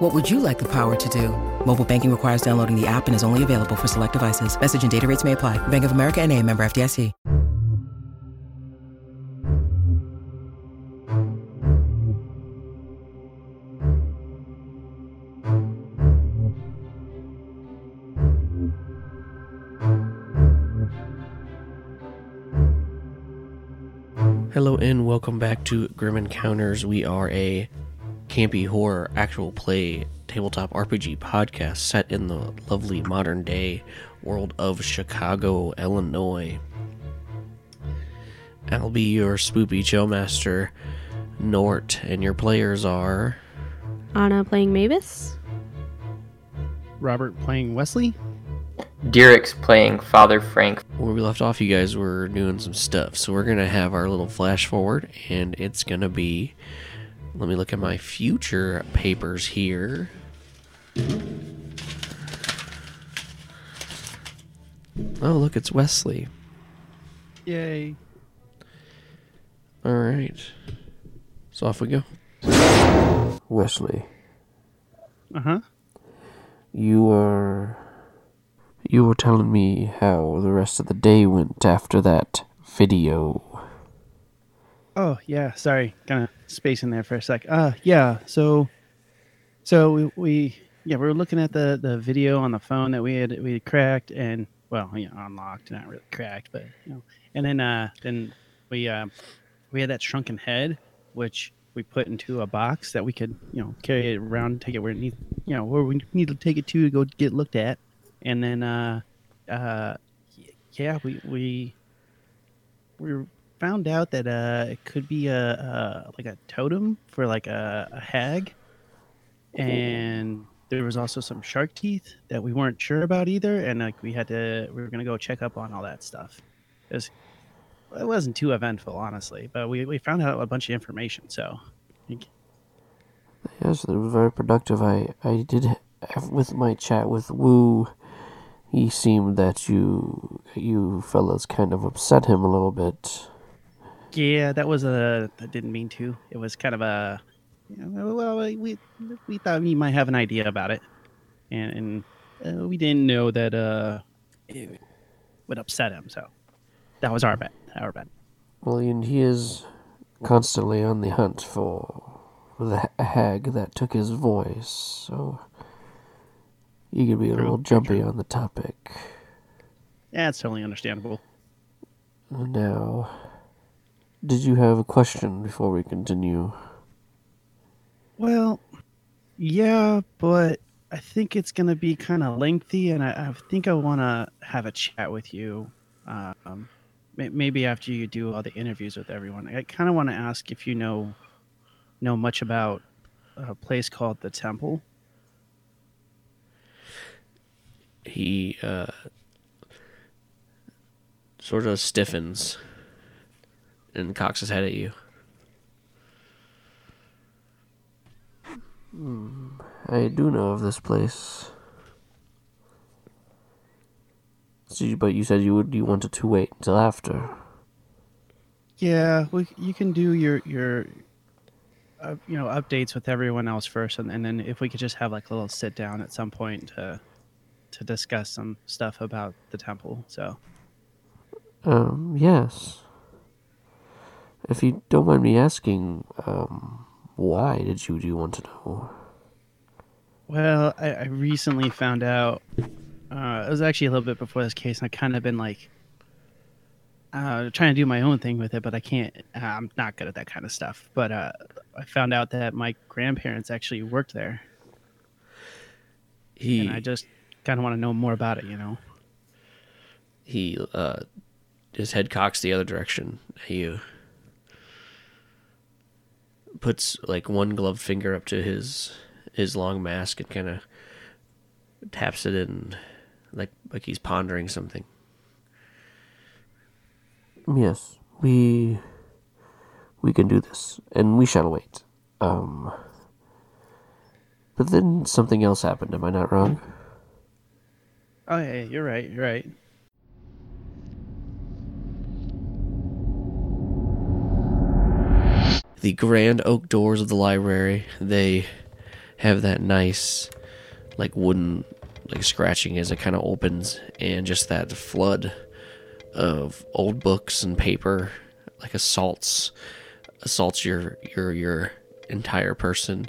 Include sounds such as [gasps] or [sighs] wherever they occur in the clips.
What would you like the power to do? Mobile banking requires downloading the app and is only available for select devices. Message and data rates may apply. Bank of America and a member FDIC. Hello and welcome back to Grim Encounters. We are a campy horror actual play tabletop RPG podcast set in the lovely modern day world of Chicago, Illinois. I'll be your spoopy master, Nort, and your players are Anna playing Mavis. Robert playing Wesley. Derek's playing Father Frank. where we left off. You guys were doing some stuff, so we're gonna have our little flash forward, and it's gonna be. Let me look at my future papers here. Oh, look, it's Wesley. Yay. All right. So off we go. Wesley, Uh huh. you were you were telling me how the rest of the day went after that video. Oh yeah. Sorry, kind of space in there for a sec. Uh, yeah. So, so we, we yeah we were looking at the the video on the phone that we had we had cracked and well you know unlocked not really cracked but you know and then uh then we uh we had that shrunken head which we put into a box that we could you know carry it around take it where it needs you know where we need to take it to to go get looked at and then uh uh yeah we we we found out that uh it could be a, a like a totem for like a, a hag and there was also some shark teeth that we weren't sure about either and like we had to we were gonna go check up on all that stuff it, was, it wasn't too eventful honestly but we, we found out a bunch of information so Yes, it was very productive. I, I did have with my chat with Wu. He seemed that you you fellas kind of upset him a little bit. Yeah that was a i didn't mean to it was kind of a you know, well we we thought we might have an idea about it and, and uh, we didn't know that uh it would upset him so that was our bet our bet Well, and he is constantly on the hunt for the hag that took his voice, so you could be a True, little jumpy true. on the topic. yeah it's totally understandable Now, did you have a question before we continue? Well, yeah, but I think it's going to be kind of lengthy, and I, I think I want to have a chat with you. Um, maybe after you do all the interviews with everyone, I kind of want to ask if you know know much about a place called the Temple. He uh, sort of stiffens and cocks his head at you. I do know of this place. So but you said you would you wanted to wait until after. Yeah, we, you can do your your uh, you know updates with everyone else first, and, and then if we could just have like a little sit down at some point to to discuss some stuff about the temple. So. Um, yes. If you don't mind me asking, um, why did you do you want to know? Well, I, I recently found out. Uh, it was actually a little bit before this case, and I kind of been like uh, trying to do my own thing with it, but I can't. I'm not good at that kind of stuff. But uh, I found out that my grandparents actually worked there, He and I just kind of want to know more about it. You know? he uh his head cocks the other direction at you puts like one gloved finger up to his his long mask and kind of taps it in like like he's pondering something Yes, we we can do this, and we shall wait. Um, but then something else happened. Am I not wrong? Oh yeah, yeah, you're right. You're right. The grand oak doors of the library. They have that nice, like wooden, like scratching as it kind of opens, and just that flood of old books and paper, like assaults, assaults your your your entire person.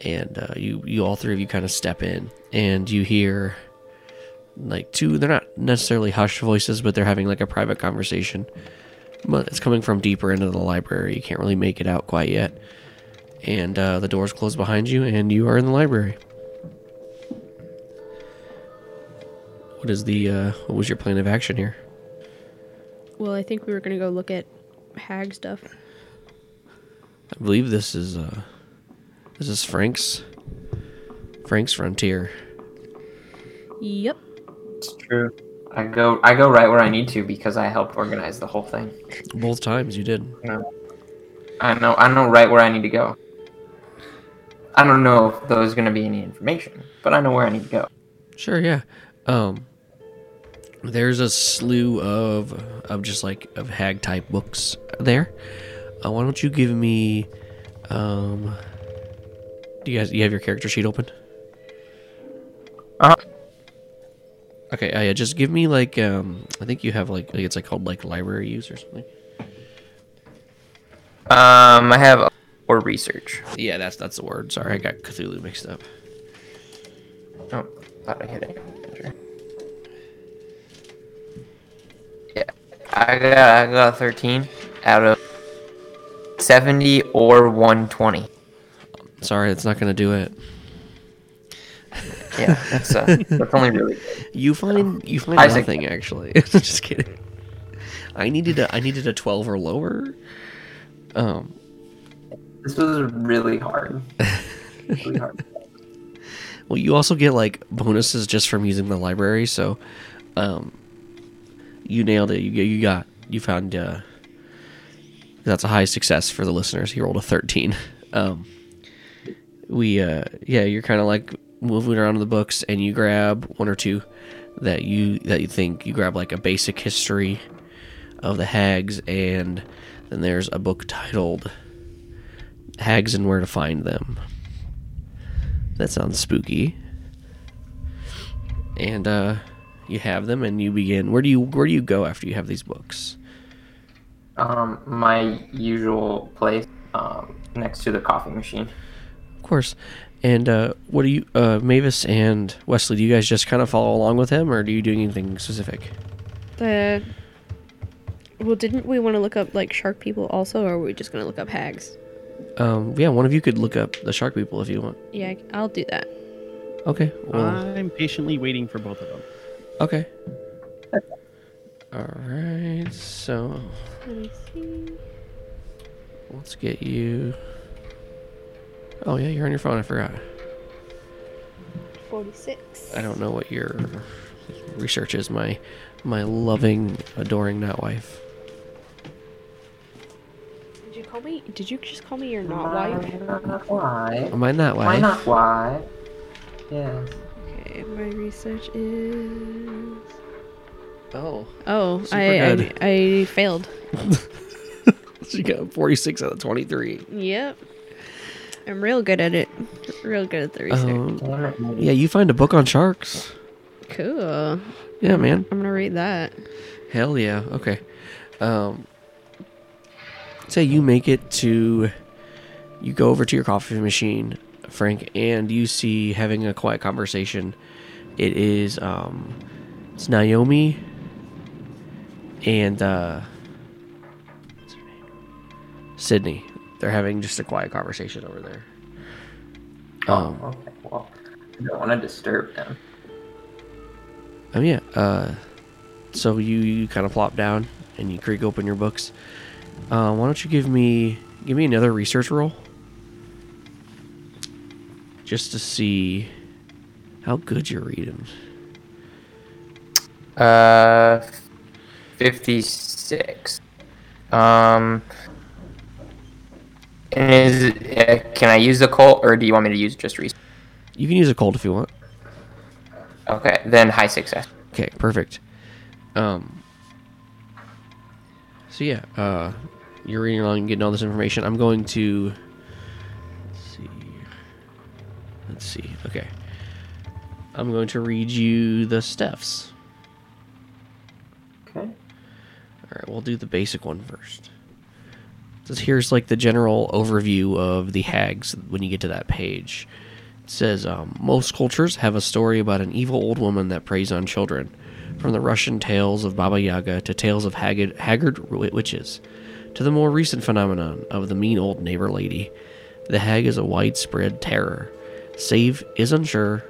And uh, you you all three of you kind of step in, and you hear like two. They're not necessarily hushed voices, but they're having like a private conversation. But it's coming from deeper into the library. You can't really make it out quite yet. And uh, the doors close behind you, and you are in the library. What is the uh, what was your plan of action here? Well, I think we were gonna go look at hag stuff. I believe this is uh this is Frank's Frank's frontier. Yep. It's true. I go I go right where I need to because I helped organize the whole thing. Both times you did. I know I know right where I need to go. I don't know if there's gonna be any information, but I know where I need to go. Sure, yeah. Um there's a slew of of just like of hag type books there. Uh, why don't you give me um do you guys you have your character sheet open? Uh-huh. Okay, uh, yeah, just give me like um I think you have like, like it's like called like library use or something. Um, I have or research. Yeah, that's that's the word. Sorry, I got Cthulhu mixed up. Oh, thought I hit it. Yeah, I got I got 13 out of 70 or 120. Sorry, it's not gonna do it. Yeah, that's uh, that's only really good. [laughs] You find you find Isaac. nothing actually. [laughs] Just kidding. I needed a I needed a twelve or lower. Um, This was really hard. [laughs] Really hard. well, you also get like bonuses just from using the library. So, um, you nailed it. You you got you found uh, that's a high success for the listeners. He rolled a thirteen. [laughs] Um, we uh, yeah, you're kind of like moving around in the books, and you grab one or two that you that you think you grab like a basic history of the hags, and then there's a book titled "Hags and Where to Find Them." That sounds spooky. And uh, you have them, and you begin. Where do you where do you go after you have these books? Um, my usual place, um, next to the coffee machine. Of course. And uh, what do you, uh, Mavis and Wesley? Do you guys just kind of follow along with him, or do you do anything specific? The well, didn't we want to look up like shark people also, or are we just gonna look up hags? Um, yeah, one of you could look up the shark people if you want. Yeah, I'll do that. Okay. Well, I'm patiently waiting for both of them. okay. All right. So Let me see. let's get you. Oh yeah, you're on your phone. I forgot. Forty-six. I don't know what your research is. My my loving, adoring not wife. Did you call me? Did you just call me your not wife? Why? Am I not Why wife? not why? Yes. Okay, my research is. Oh, Oh, Super I, I. I failed. [laughs] she got 46 out of 23. Yep. I'm real good at it. Real good at the research. Um, it, Moody. yeah, you find a book on sharks. cool. Yeah, man. I'm gonna read that. Hell yeah. Okay. Um, say you make it to, you go over to your coffee machine, Frank, and you see having a quiet conversation. It is um, it's Naomi and uh, what's her name? Sydney. They're having just a quiet conversation over there. Um, Oh, okay. Well, I don't want to disturb them. Oh yeah. Uh, so you, you kind of plop down and you creak open your books. Uh, why don't you give me give me another research roll, just to see how good you're reading. Uh, 56. Um. And is uh, can I use the Colt or do you want me to use just recent? You can use a cold if you want. Okay, then high success. Okay, perfect. Um. So yeah, uh, you're reading along and getting all this information. I'm going to. Let's see. Let's see. Okay. I'm going to read you the steps. Okay. All right, we'll do the basic one first. So here's like the general overview of the hags when you get to that page. It says um, most cultures have a story about an evil old woman that preys on children, from the Russian tales of Baba Yaga to tales of haggard, haggard wi- witches, to the more recent phenomenon of the mean old neighbor lady. The hag is a widespread terror. Save is unsure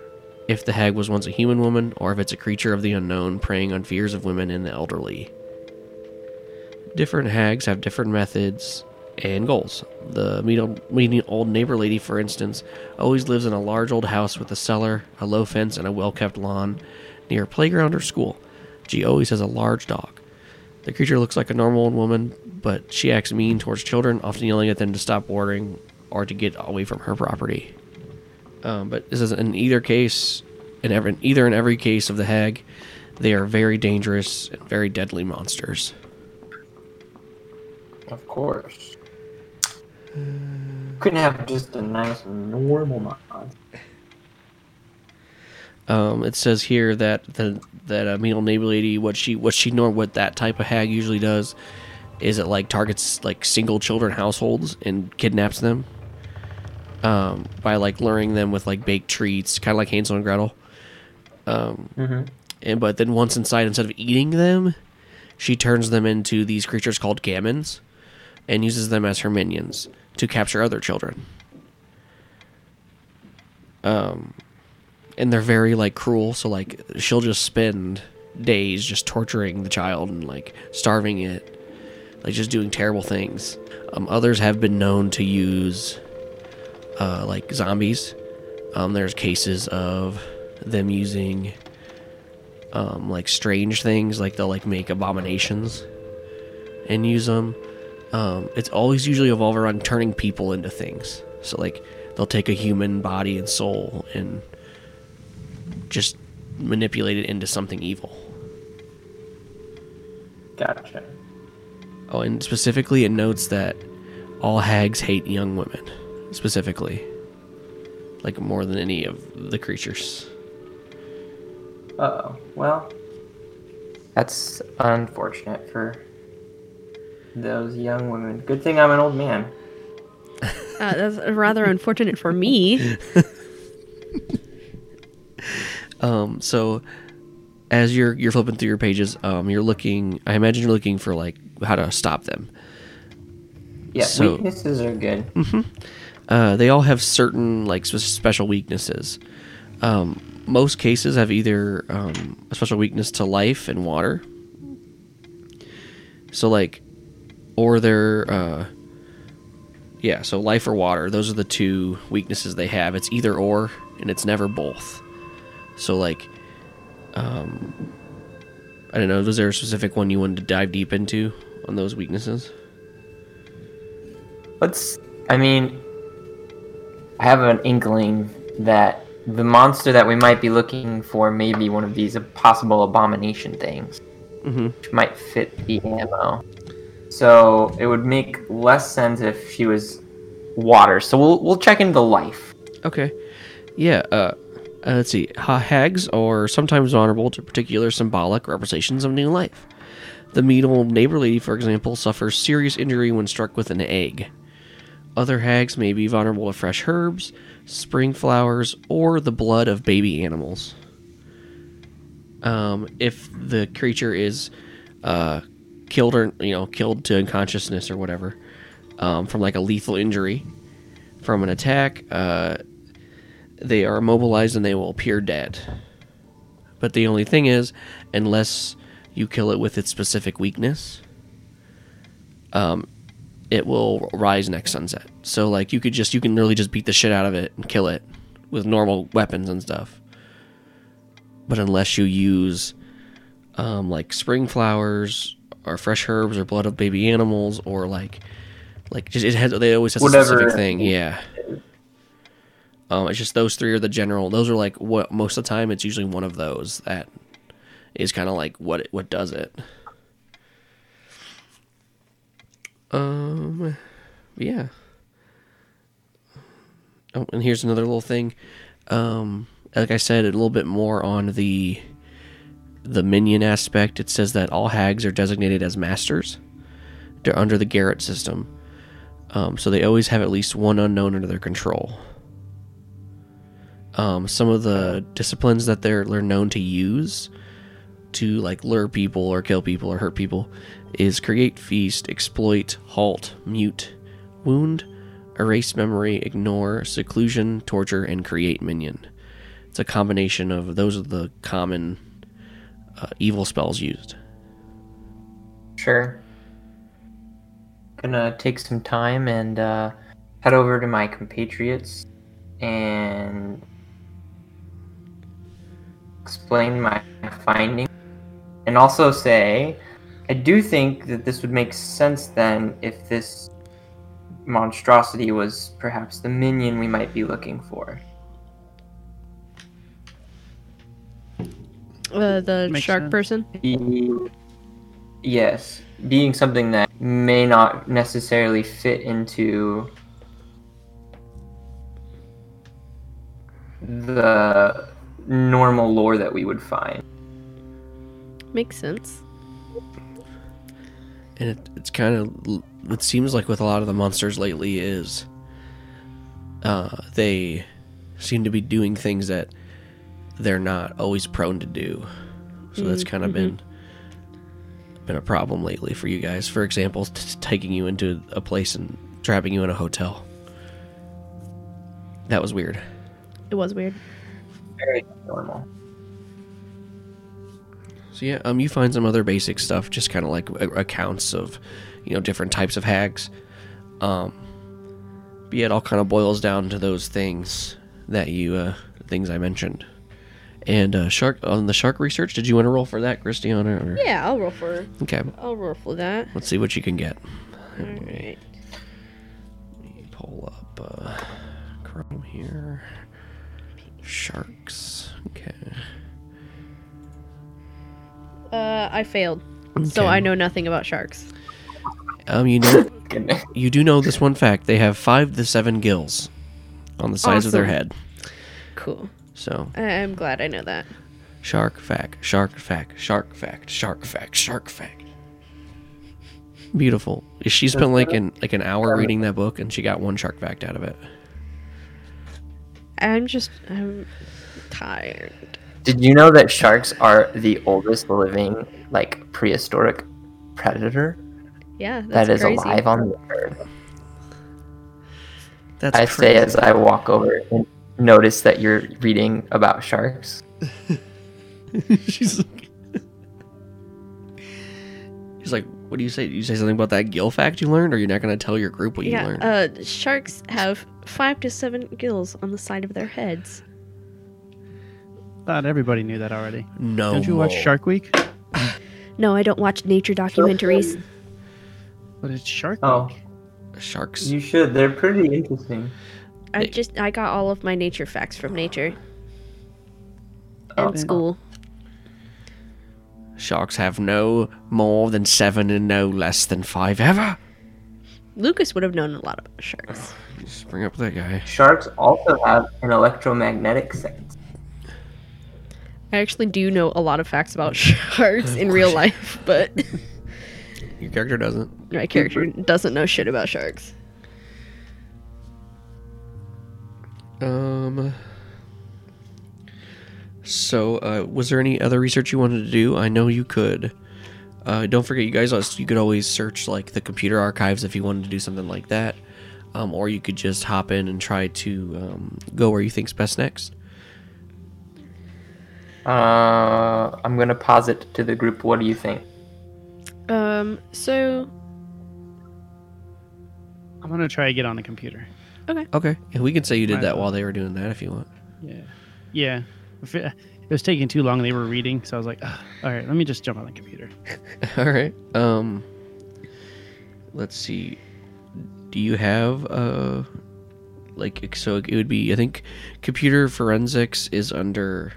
if the hag was once a human woman or if it's a creature of the unknown preying on fears of women and the elderly. Different hags have different methods and goals. The mean old neighbor lady, for instance, always lives in a large old house with a cellar, a low fence, and a well kept lawn near a playground or school. She always has a large dog. The creature looks like a normal old woman, but she acts mean towards children, often yelling at them to stop watering or to get away from her property. Um, but this is in either case, in every, either in every case of the hag, they are very dangerous and very deadly monsters. Of course. Couldn't have just a nice normal mod. Um, it says here that the that mean old neighbor lady, what she what she know what that type of hag usually does, is it like targets like single children households and kidnaps them. Um, by like luring them with like baked treats, kind of like Hansel and Gretel. Um, and but then once inside, instead of eating them, she turns them into these creatures called gammons, and uses them as her minions to capture other children. Um, and they're very like cruel so like she'll just spend days just torturing the child and like starving it like just doing terrible things. Um, others have been known to use uh, like zombies. Um, there's cases of them using um, like strange things like they'll like make abominations and use them um, it's always usually evolve around turning people into things so like they'll take a human body and soul and just manipulate it into something evil. Gotcha. Oh, and specifically, it notes that all hags hate young women, specifically, like more than any of the creatures. Uh oh. Well, that's unfortunate for those young women. Good thing I'm an old man. Uh, that's rather unfortunate for me. [laughs] Um, so as you're you're flipping through your pages, um, you're looking. I imagine you're looking for like how to stop them. Yeah, So- weaknesses are good. Uh, they all have certain like special weaknesses. Um, most cases have either um, a special weakness to life and water. So like, or they're uh, yeah. So life or water. Those are the two weaknesses they have. It's either or, and it's never both. So like, um, I don't know. Was there a specific one you wanted to dive deep into on those weaknesses? Let's. I mean, I have an inkling that the monster that we might be looking for may be one of these possible abomination things, Mm-hmm. which might fit the ammo. So it would make less sense if she was water. So we'll we'll check into the life. Okay. Yeah, uh, uh, let's see. Ha- hags are sometimes vulnerable to particular symbolic representations of new life. The mean neighbor lady, for example, suffers serious injury when struck with an egg. Other hags may be vulnerable to fresh herbs, spring flowers, or the blood of baby animals. Um, if the creature is uh, killed or you know killed to unconsciousness or whatever um, from like a lethal injury from an attack, uh, they are immobilized and they will appear dead. But the only thing is, unless you kill it with its specific weakness, um, it will rise next sunset. So like you could just you can literally just beat the shit out of it and kill it with normal weapons and stuff. But unless you use um, like spring flowers are fresh herbs or blood of baby animals or like like just it has they always has a specific thing. Yeah. Um, it's just those three are the general. Those are like what most of the time it's usually one of those that is kind of like what it, what does it. Um, yeah. Oh, and here's another little thing. Um, like I said, a little bit more on the the minion aspect. It says that all hags are designated as masters. They're under the Garrett system, um, so they always have at least one unknown under their control. Um, some of the disciplines that they're they're known to use to like lure people or kill people or hurt people is create, feast, exploit, halt, mute, wound, erase memory, ignore, seclusion, torture, and create minion. It's a combination of those are the common uh, evil spells used. Sure. Gonna take some time and uh, head over to my compatriots and explain my finding. And also say, I do think that this would make sense then if this monstrosity was perhaps the minion we might be looking for. Uh, the Makes shark sense. person. Be- yes, being something that may not necessarily fit into the normal lore that we would find. Makes sense. and it, it's kind of it seems like with a lot of the monsters lately is uh, they seem to be doing things that they're not always prone to do so that's kind of been been a problem lately for you guys for example t- taking you into a place and trapping you in a hotel that was weird It was weird. Very normal. So yeah, um, you find some other basic stuff, just kind of like a- accounts of, you know, different types of hags. Um, but yeah, it all kind of boils down to those things that you, uh, things I mentioned. And uh, shark on the shark research, did you want to roll for that, Christiana? Or? Yeah, I'll roll for. Okay, I'll roll for that. let's see what you can get. All right. Let me pull up uh, Chrome here. Sharks. Okay. Uh, I failed, so I know nothing about sharks. Um, you know, you do know this one fact: they have five to seven gills on the sides of their head. Cool. So I- I'm glad I know that. Shark fact, shark fact, shark fact, shark fact, shark fact. Beautiful. She spent like an like an hour reading that book, and she got one shark fact out of it. I'm just. I'm tired. Did you know that sharks are the oldest living, like, prehistoric predator Yeah, that's that is crazy. alive on the earth? That's I say as I walk over and notice that you're reading about sharks. [laughs] She's like, He's like, what do you say? You say something about that gill fact you learned, or you're not going to tell your group what you Yeah, learned? uh, sharks have five to seven gills on the side of their heads. Thought everybody knew that already. no. Don't you watch. Shark Week? [sighs] No, I don't watch nature documentaries. But it's Shark Oh. Sharks. You should. They're pretty interesting. I just I got all of my nature facts from nature Oh. in school. Sharks have no more than seven and no less than five ever. Lucas would have known a lot about sharks. Just bring up that guy. Sharks also have an electromagnetic sense. I actually do know a lot of facts about [laughs] sharks in real [laughs] life, but Your character doesn't. my character doesn't know shit about sharks. Um. So, uh, was there any other research you wanted to do? I know you could. Uh, don't forget, you guys, you could always search like the computer archives if you wanted to do something like that, um, or you could just hop in and try to um, go where you think's best next. Uh, I'm gonna posit to the group. What do you think? Um, so I'm gonna try to get on the computer. Okay, Okay. and we can say you did Might that while they were doing that if you want. Yeah. Yeah. If it, it was taking too long. They were reading, so I was like, "Ugh, all right, let me just jump on the computer. [laughs] All right. Um let's see. Do you have uh like so it would be I think computer forensics is under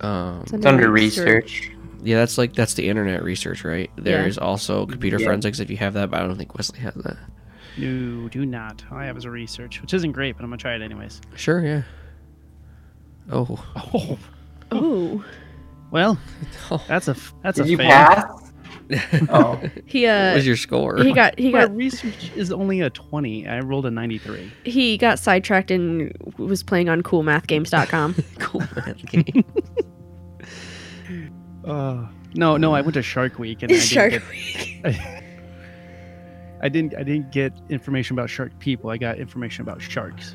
um It's under research. yeah, that's like that's the internet research, right? There is Yeah. also computer Yeah. forensics if you have that, but I don't think Wesley has that. No, do not. All I have is a research, which isn't great, but I'm gonna try it anyways. Sure, yeah. Oh. Oh, [laughs] Oh, well, that's a that's Did a you fail. pass? [laughs] Oh, he what uh was your score? he got he My got research is only a 20. I rolled a 93. he got sidetracked and was playing on coolmathgames.com. [laughs] cool math game. Uh, no, no, I went to Shark Week and I didn't Shark get- Week. I didn't I didn't get information about shark people. I got information about sharks.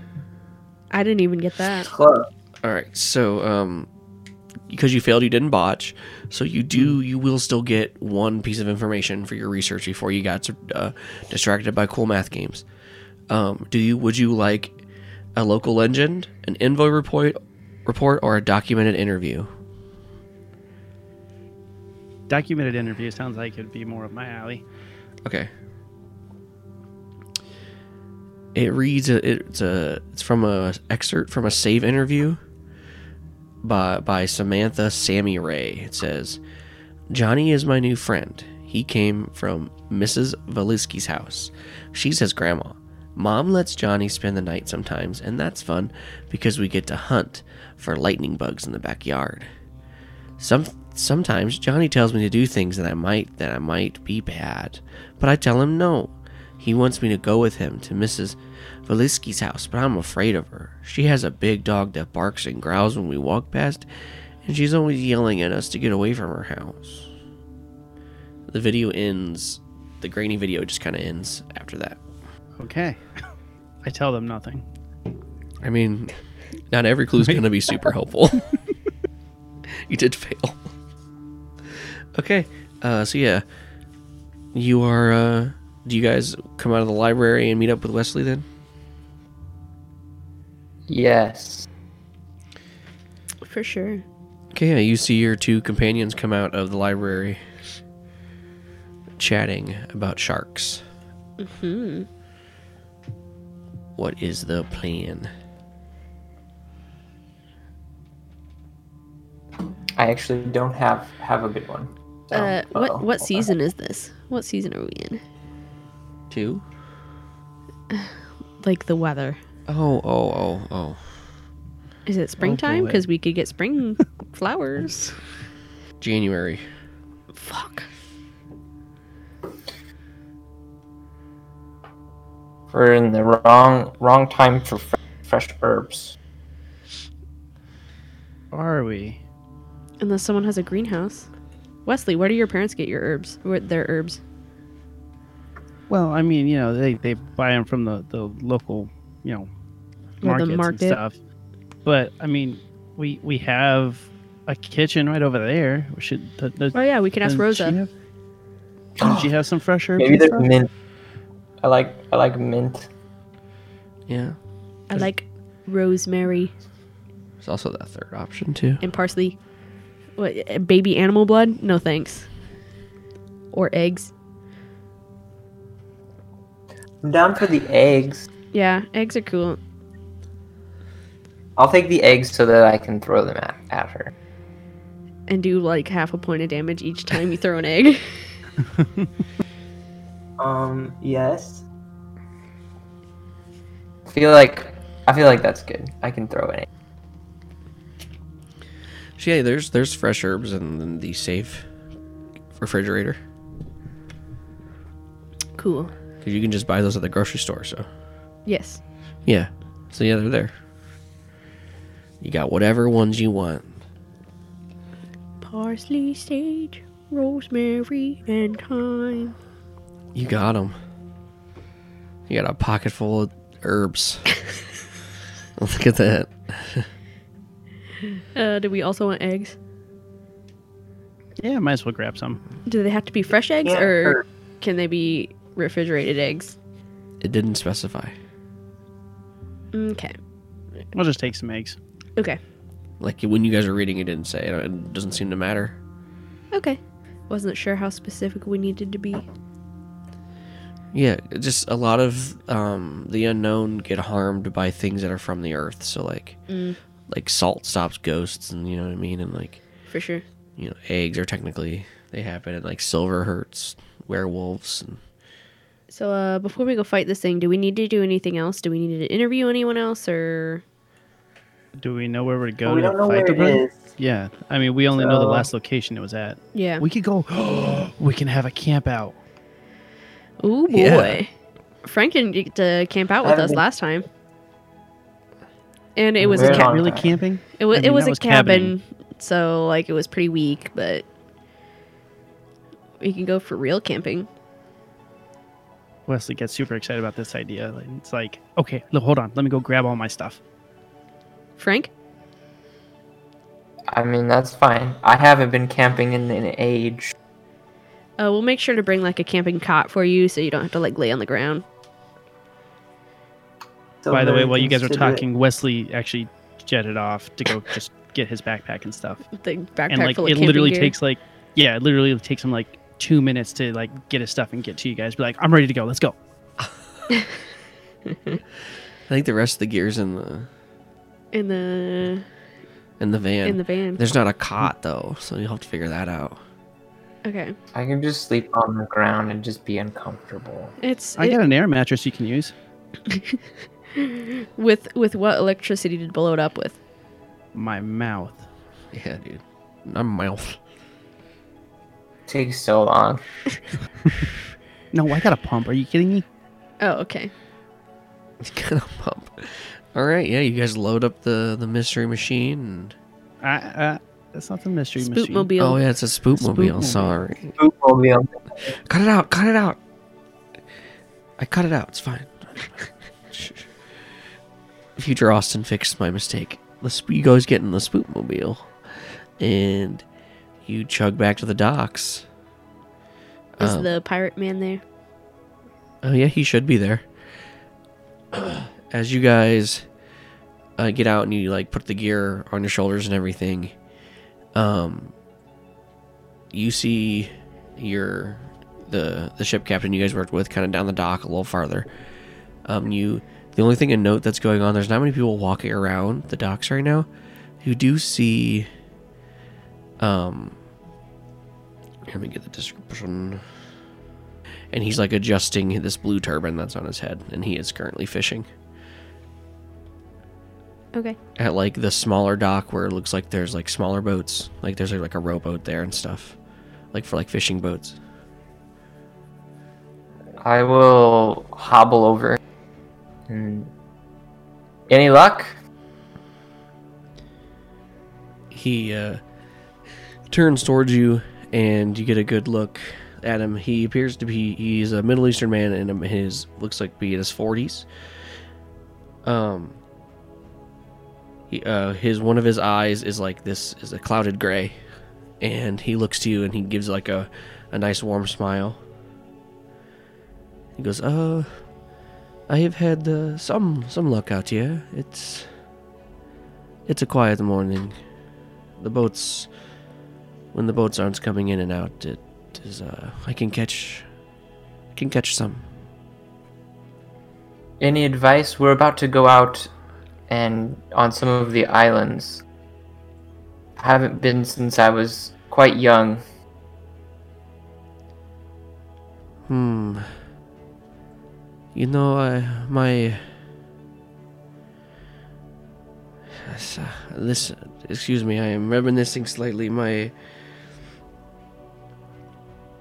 I didn't even get that. All right, so um, because you failed, you didn't botch. So you do, you will still get one piece of information for your research before you got uh, distracted by cool math games. Um, do you? Would you like a local legend, an envoy report, report, or a documented interview? Documented interview sounds like it'd be more of my alley. Okay. It reads it's a it's from a excerpt from a save interview by by Samantha Sammy Ray. It says, "Johnny is my new friend. He came from Mrs. Valisky's house. She's his grandma. Mom lets Johnny spend the night sometimes, and that's fun because we get to hunt for lightning bugs in the backyard. Some sometimes Johnny tells me to do things that I might that I might be bad, but I tell him no. He wants me to go with him to Mrs. Valisky's house, but I'm afraid of her. She has a big dog that barks and growls when we walk past, and she's always yelling at us to get away from her house. The video ends. The grainy video just kind of ends after that. Okay. [laughs] I tell them nothing. I mean, not every clue's going to be super [laughs] helpful. [laughs] you did fail. Okay, uh, so yeah, you are. Uh, do you guys come out of the library and meet up with Wesley then? Yes. For sure. Okay, yeah, you see your two companions come out of the library, chatting about sharks. Hmm. What is the plan? I actually don't have have a good one. So, Uh, what what season is this? What season are we in? Two? [sighs] Like the weather. Oh, oh, oh, oh. Is it springtime? Oh, boy. Because we could get spring [laughs] flowers. January. Fuck. We're in the wrong wrong time for fre- fresh herbs. Are we? Unless someone has a greenhouse. Wesley, where do your parents get your herbs? Where their herbs? Well, I mean, you know, they, they buy them from the, the local, you know, Yeah, the markets and market. stuff. But I mean, we we have a kitchen right over there. We should. The, the, Oh yeah, we can ask doesn't she Rosa. have- doesn't she have some fresh herbs? Maybe there's mint. I like I like mint. Yeah. I like rosemary There's also that third option, too. and parsley. What? uh, Baby animal blood? No thanks. Or eggs. I'm down for the eggs. Yeah, eggs are cool. I'll take the eggs so that I can throw them at, at her. And do like half a point of damage each time you throw an egg. [laughs] Um, yes. I feel like I feel like that's good. I can throw an egg. So yeah, there's there's fresh herbs in the safe refrigerator cool. Because you can just buy those at the grocery store. So Yes. yeah, so yeah, they're there. You got whatever ones you want. Parsley, sage, rosemary, and thyme. You got them. You got a pocket full of herbs. [laughs] Look at that. Uh, do we also want eggs? Yeah, might as well grab some. Do they have to be fresh eggs Yeah, or or- can they be refrigerated eggs? It didn't specify. Okay. I'll just take some eggs. Okay. Like when you guys are reading, it didn't say. It It doesn't seem to matter. Okay. Wasn't sure how specific we needed to be. Yeah, just a lot of um, the unknown get harmed by things that are from the earth. So like, like salt stops ghosts, and you know what I mean, and like For sure. you know eggs are technically they happen, and like silver hurts werewolves. And So uh before we go fight this thing, do we need to do anything else? Do we need to interview anyone else or Do we know where we're going go we to fight the it thing? is. Yeah, I mean, we only know the last location it was at. Yeah. We could go. [gasps] we can have a camp out. Ooh boy. Yeah. Frank didn't get to camp out with us been- last time. And it was a ca- Really time. camping? it was I it was a was cabin, cabining. so like it was pretty weak, but we can go for real camping. Wesley gets super excited about this idea. Like, It's like, okay, look, hold on. Let me go grab all my stuff. Frank? I mean, that's fine. I haven't been camping in an age. Uh, we'll make sure to bring like a camping cot for you so you don't have to like lay on the ground. So By the way, while you guys are considerate. talking, Wesley actually jetted off to go just get his backpack and stuff. [laughs] The backpack and like full of it camping literally gear. takes like yeah, it literally takes him like two minutes to like get his stuff and get to you guys. Be like, I'm ready to go. Let's go. [laughs] I think the rest of the gear's in the in the in the van. in the van. There's not a cot though, so you'll have to figure that out. Okay, I can just sleep on the ground and just be uncomfortable. it's I it- got an air mattress you can use. [laughs] with with what electricity to blow it up with. My mouth. Yeah, dude. I'm mouth. Takes so long. [laughs] No, I got a pump. Are you kidding me? Oh, okay. [laughs] It's gonna pump. All right, yeah. You guys load up the the mystery machine. And... I, uh, that's not the mystery machine. Spoopmobile. Oh yeah, it's a spoopmobile. Spoopmobile. Sorry. Spoopmobile. Cut it out. Cut it out. I cut it out. It's fine. [laughs] Future Austin fixed my mistake. The sp- you guys get in the spoopmobile, and you chug back to the docks. Is Um, the pirate man there? Oh yeah, he should be there. [clears throat] As you guys uh, get out and you like put the gear on your shoulders and everything, um, you see your the the ship captain you guys worked with kind of down the dock a little farther. Um, you the only thing to note that's going on. There's not many people walking around the docks right now. You do see. Um, let me get the description and he's like adjusting this blue turban that's on his head and he is currently fishing Okay. at like the smaller dock where it looks like there's like smaller boats like there's like a rowboat there and stuff like for like fishing boats I will hobble over. And any luck? he uh turns towards you and you get a good look at him. He appears to be he's a middle eastern man and his looks like be in his 40s um he, uh his one of his eyes is like this is a clouded gray. And he looks to you and he gives like a a nice warm smile. He goes uh i have had uh, some some luck out here. It's it's a quiet morning. The boats when the boats aren't coming in and out it is uh i can catch i can catch some Any advice? We're about to go out and on some of the islands. I haven't been since I was quite young. hmm you know i my [sighs] uh, this excuse me i am reminiscing slightly my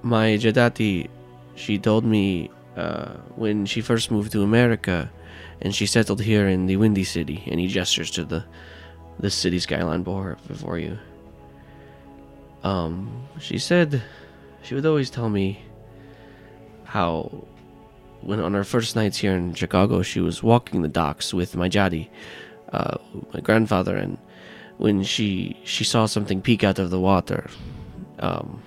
my jadati she told me uh, when she first moved to america and she settled here in the windy city and he gestures to the the city skyline before, you. Um she said she would always tell me how when on her first nights here in chicago she was walking the docks with my jadi uh, my grandfather and when she she saw something peek out of the water um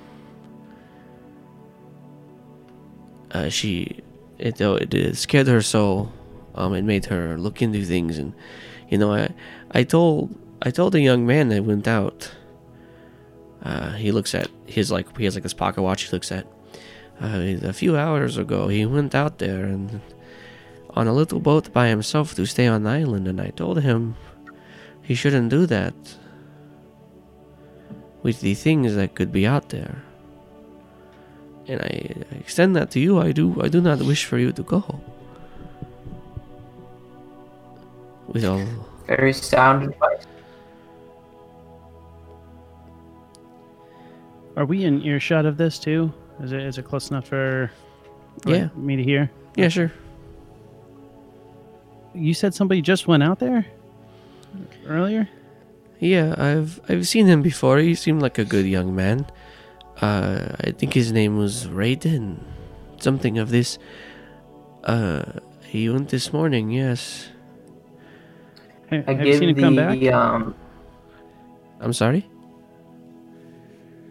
uh, she it, it scared her so um it made her look into things and you know i i told I told the young man that went out. Uh, he looks at his like he has like this pocket watch. He looks at uh, a few hours ago. He went out there and on a little boat by himself to stay on the island, and I told him he shouldn't do that with the things that could be out there. And I extend that to you. I do. I do not wish for you to go. With all Very sound advice. Are we in earshot of this too? Is it is it close enough for like, Yeah. me to hear? yeah, sure. You said somebody just went out there earlier. Yeah, I've I've seen him before. He seemed like a good young man. Uh, I think his name was Raiden, something of this. Uh, he went this morning. Yes. Ha- I Have you seen him come back? the um. I'm sorry.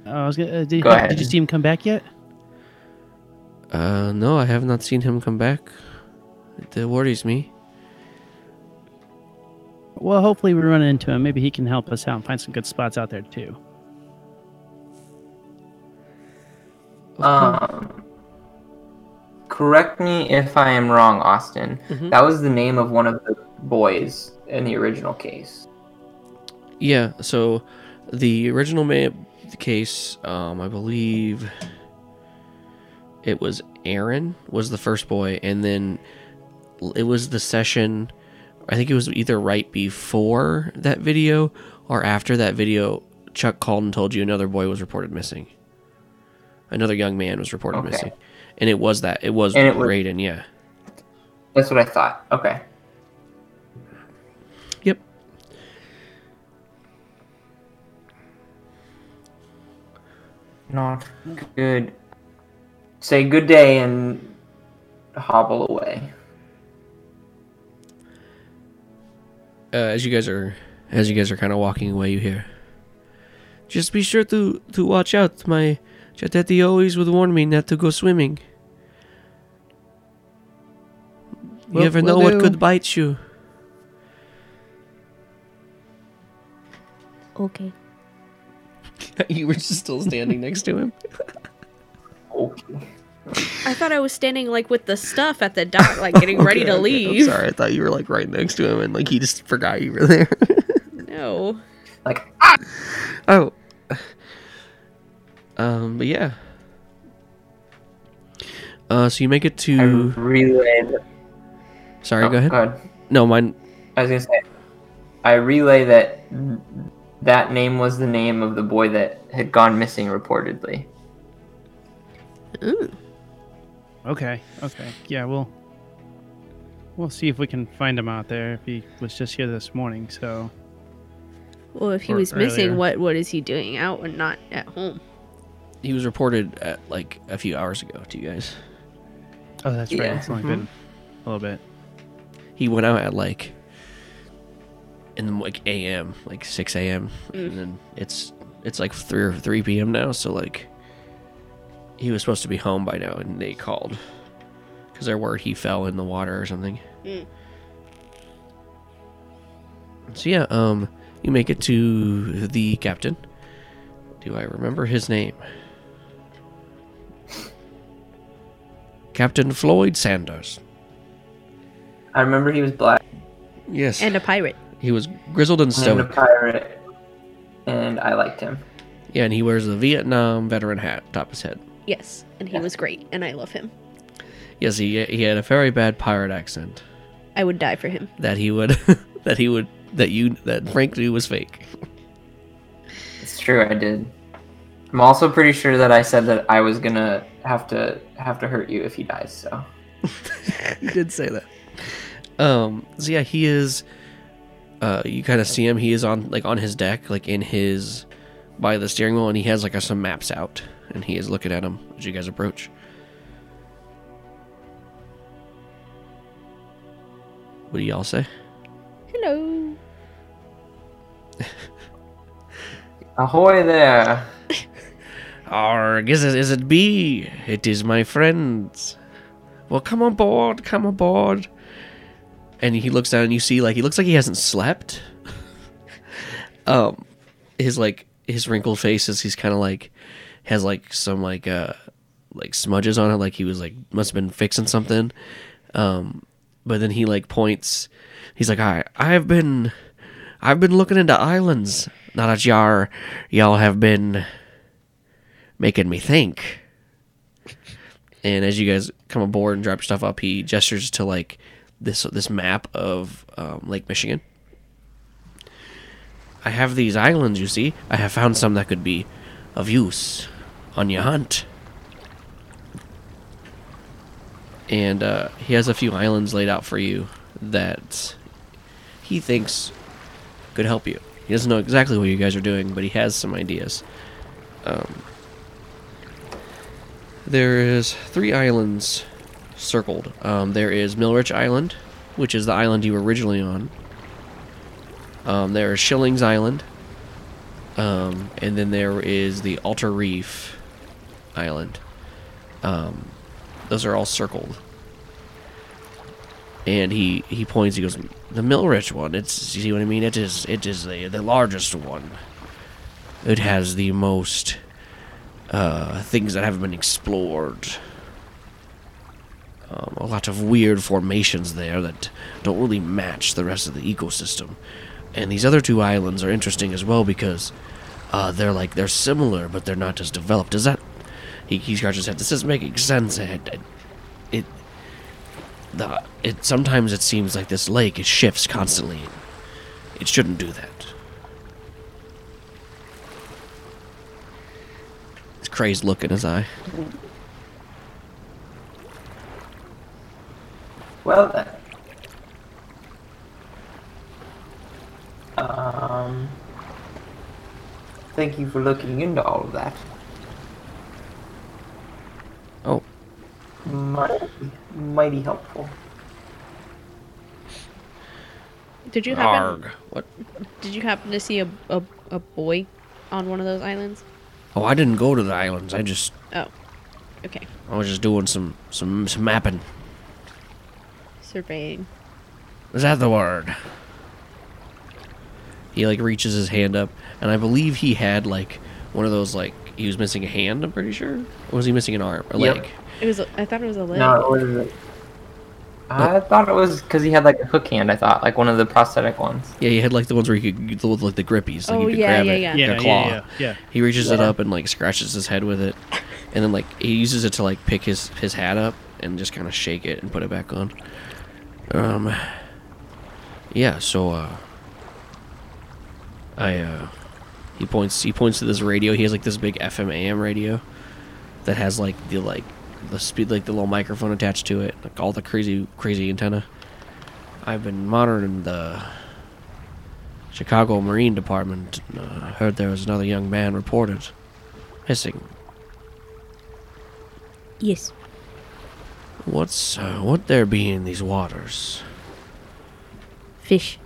Oh, I was gonna, uh, did, Go ahead. did you see him come back yet? Uh, no, I have not seen him come back. It uh, worries me. Well, hopefully we run into him. Maybe he can help us out and find some good spots out there too. Um, correct me if I am wrong, Austin. Mhm. That was the name of one of the boys in the original case. Yeah. So, the original ma- case, um, I believe it was Aaron was the first boy, and then it was the session. I think it was either right before that video or after that video. Chuck called and told you another boy was reported missing. Another young man was reported Okay. missing, and it was that it was And it was- Raiden. Yeah. That's what I thought. Okay. Yep. Not good. Say good day and hobble away. uh, as you guys are as you guys are kind of walking away, you hear. Just be sure to to watch out. My Chateti always would warn me not to go swimming. You Will- never will know what do. could bite you. Okay. [laughs] you were just still standing next to him. [laughs] Okay. I thought I was standing like with the stuff at the dock, like getting [laughs] ready to leave. I'm sorry, I thought you were like right next to him, and like he just forgot you were there. No. Like oh. Um, but yeah. Uh, so you make it I to. relay. The, Sorry, oh, go ahead. Go ahead. No, mine. I was gonna say, I relay that that name was the name of the boy that had gone missing reportedly. Ooh. Okay. Okay. Yeah. We'll we'll see if we can find him out there. If he was just here this morning, so Well, if he Or was missing, what what is he doing out and not at home? He was reported at like a few hours ago to you guys. oh, that's right. Yeah. It's only been a little bit. He went out at like in the like a.m. like six a.m. Mm. and then it's it's like three or three p.m. now. So like he was supposed to be home by now, and they called because they're worried he fell in the water or something. Mm. So yeah, um, you make it to the captain. Do I remember his name? Captain Floyd Sanders. I remember he was black Yes. And a pirate. he was grizzled and and a pirate, and I liked him. Yeah, and he wears the Vietnam veteran hat atop his head. Yes, and he was great, and I love him. Yes, he he had a very bad pirate accent I would die for him. that he would [laughs] that he would that you that Frank knew was fake. It's true, I did. I'm also pretty sure that I said that I was gonna have to have to hurt you if he dies. So [laughs] you did say that. Um. So yeah, he is. Uh, you kind of see him. He is on like on his deck, like in his by the steering wheel, and he has like some maps out, and he is looking at them as you guys approach. What do y'all say? Hello. [laughs] ahoy there! Arg, is it, is it B? It is my friends. Well, come aboard, come aboard. And he looks down and you see, like, he looks like he hasn't slept. [laughs] um, his like his wrinkled face is he's kind of like has like some like uh like smudges on it, like he was like must have been fixing something. Um, but then he like points. He's like, I I've been I've been looking into islands. Not that y'all y'all have been making me think. And as you guys come aboard and drop your stuff up, he gestures to like this this map of um, Lake Michigan. I have these islands, you see. I have found some that could be of use on your hunt. And uh, he has a few islands laid out for you that he thinks could help you. He doesn't know exactly what you guys are doing, but he has some ideas. Um, there is three islands circled. Um, there is Millrich Island, which is the island you were originally on. Um, there is Shillings Island. Um, and then there is the Alter Reef Island. Um, those are all circled. And he, he points. He goes, "The Millrich one. It's you see what I mean. It is it is the the largest one. It has the most uh, things that haven't been explored. Um, a lot of weird formations there that don't really match the rest of the ecosystem. And these other two islands are interesting as well because uh, they're like they're similar, but they're not as developed. Does that? He, he scratches his head. This isn't making sense. It, it, it, the, it sometimes it seems like this lake it shifts constantly. It shouldn't do that. Crazed look in his eye. Well then. Um. Thank you for looking into all of that. Oh, Mighty, mighty helpful. Did you happen? arg. What? Did you happen to see a, a a boy on one of those islands? Oh, I didn't go to the islands. I just Oh, okay. I was just doing some some, some mapping. Surveying. Is that the word? He like reaches his hand up, and I believe he had like one of those like he was missing a hand. I'm pretty sure. Or was he missing an arm, or Yep. leg? It was. I thought it was a leg. No, it was. I thought it was because he had like a hook hand. I thought like one of the prosthetic ones. Yeah, he had like the ones where you could with like the grippies. Like Oh, you could yeah, grab yeah, it, yeah. Yeah, a yeah, claw. yeah, yeah. He reaches it up and like scratches his head with it, and then like he uses it to like pick his his hat up and just kind of shake it and put it back on. Um. Yeah. So uh. I uh. He points. He points to this radio. He has like this big FM AM radio, that has like the like the speed like the little microphone attached to it, like all the crazy crazy antenna. I've been monitoring the Chicago Marine Department. Uh, heard there was another young man reported missing. Yes. What's uh, what there be in these waters? Fish.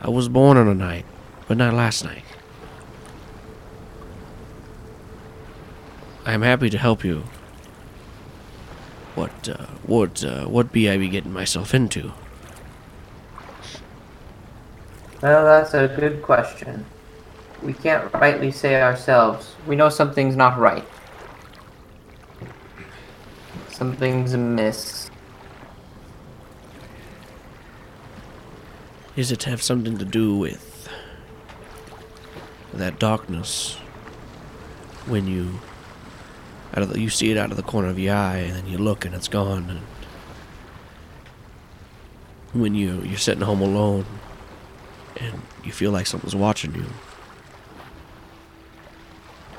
I was born on a night, but not last night. I am happy to help you. What uh, what uh, what be I be getting myself into? Well, that's a good question. We can't rightly say ourselves. We know something's not right. Something's amiss. Is it have something to do with that darkness when you out of the, you see it out of the corner of your eye and then you look and it's gone and when you you're sitting home alone and you feel like something's watching you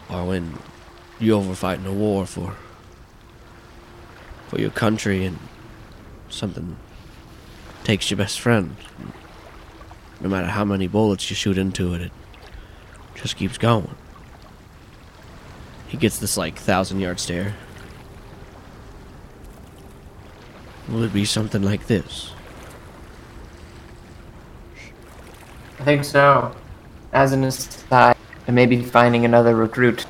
or when you're over fighting a war for for your country and something takes your best friend no matter how many bullets you shoot into it, it just keeps going. He gets this like thousand yard stare. Will it be something like this? I think so. As an aside, and maybe finding another recruit.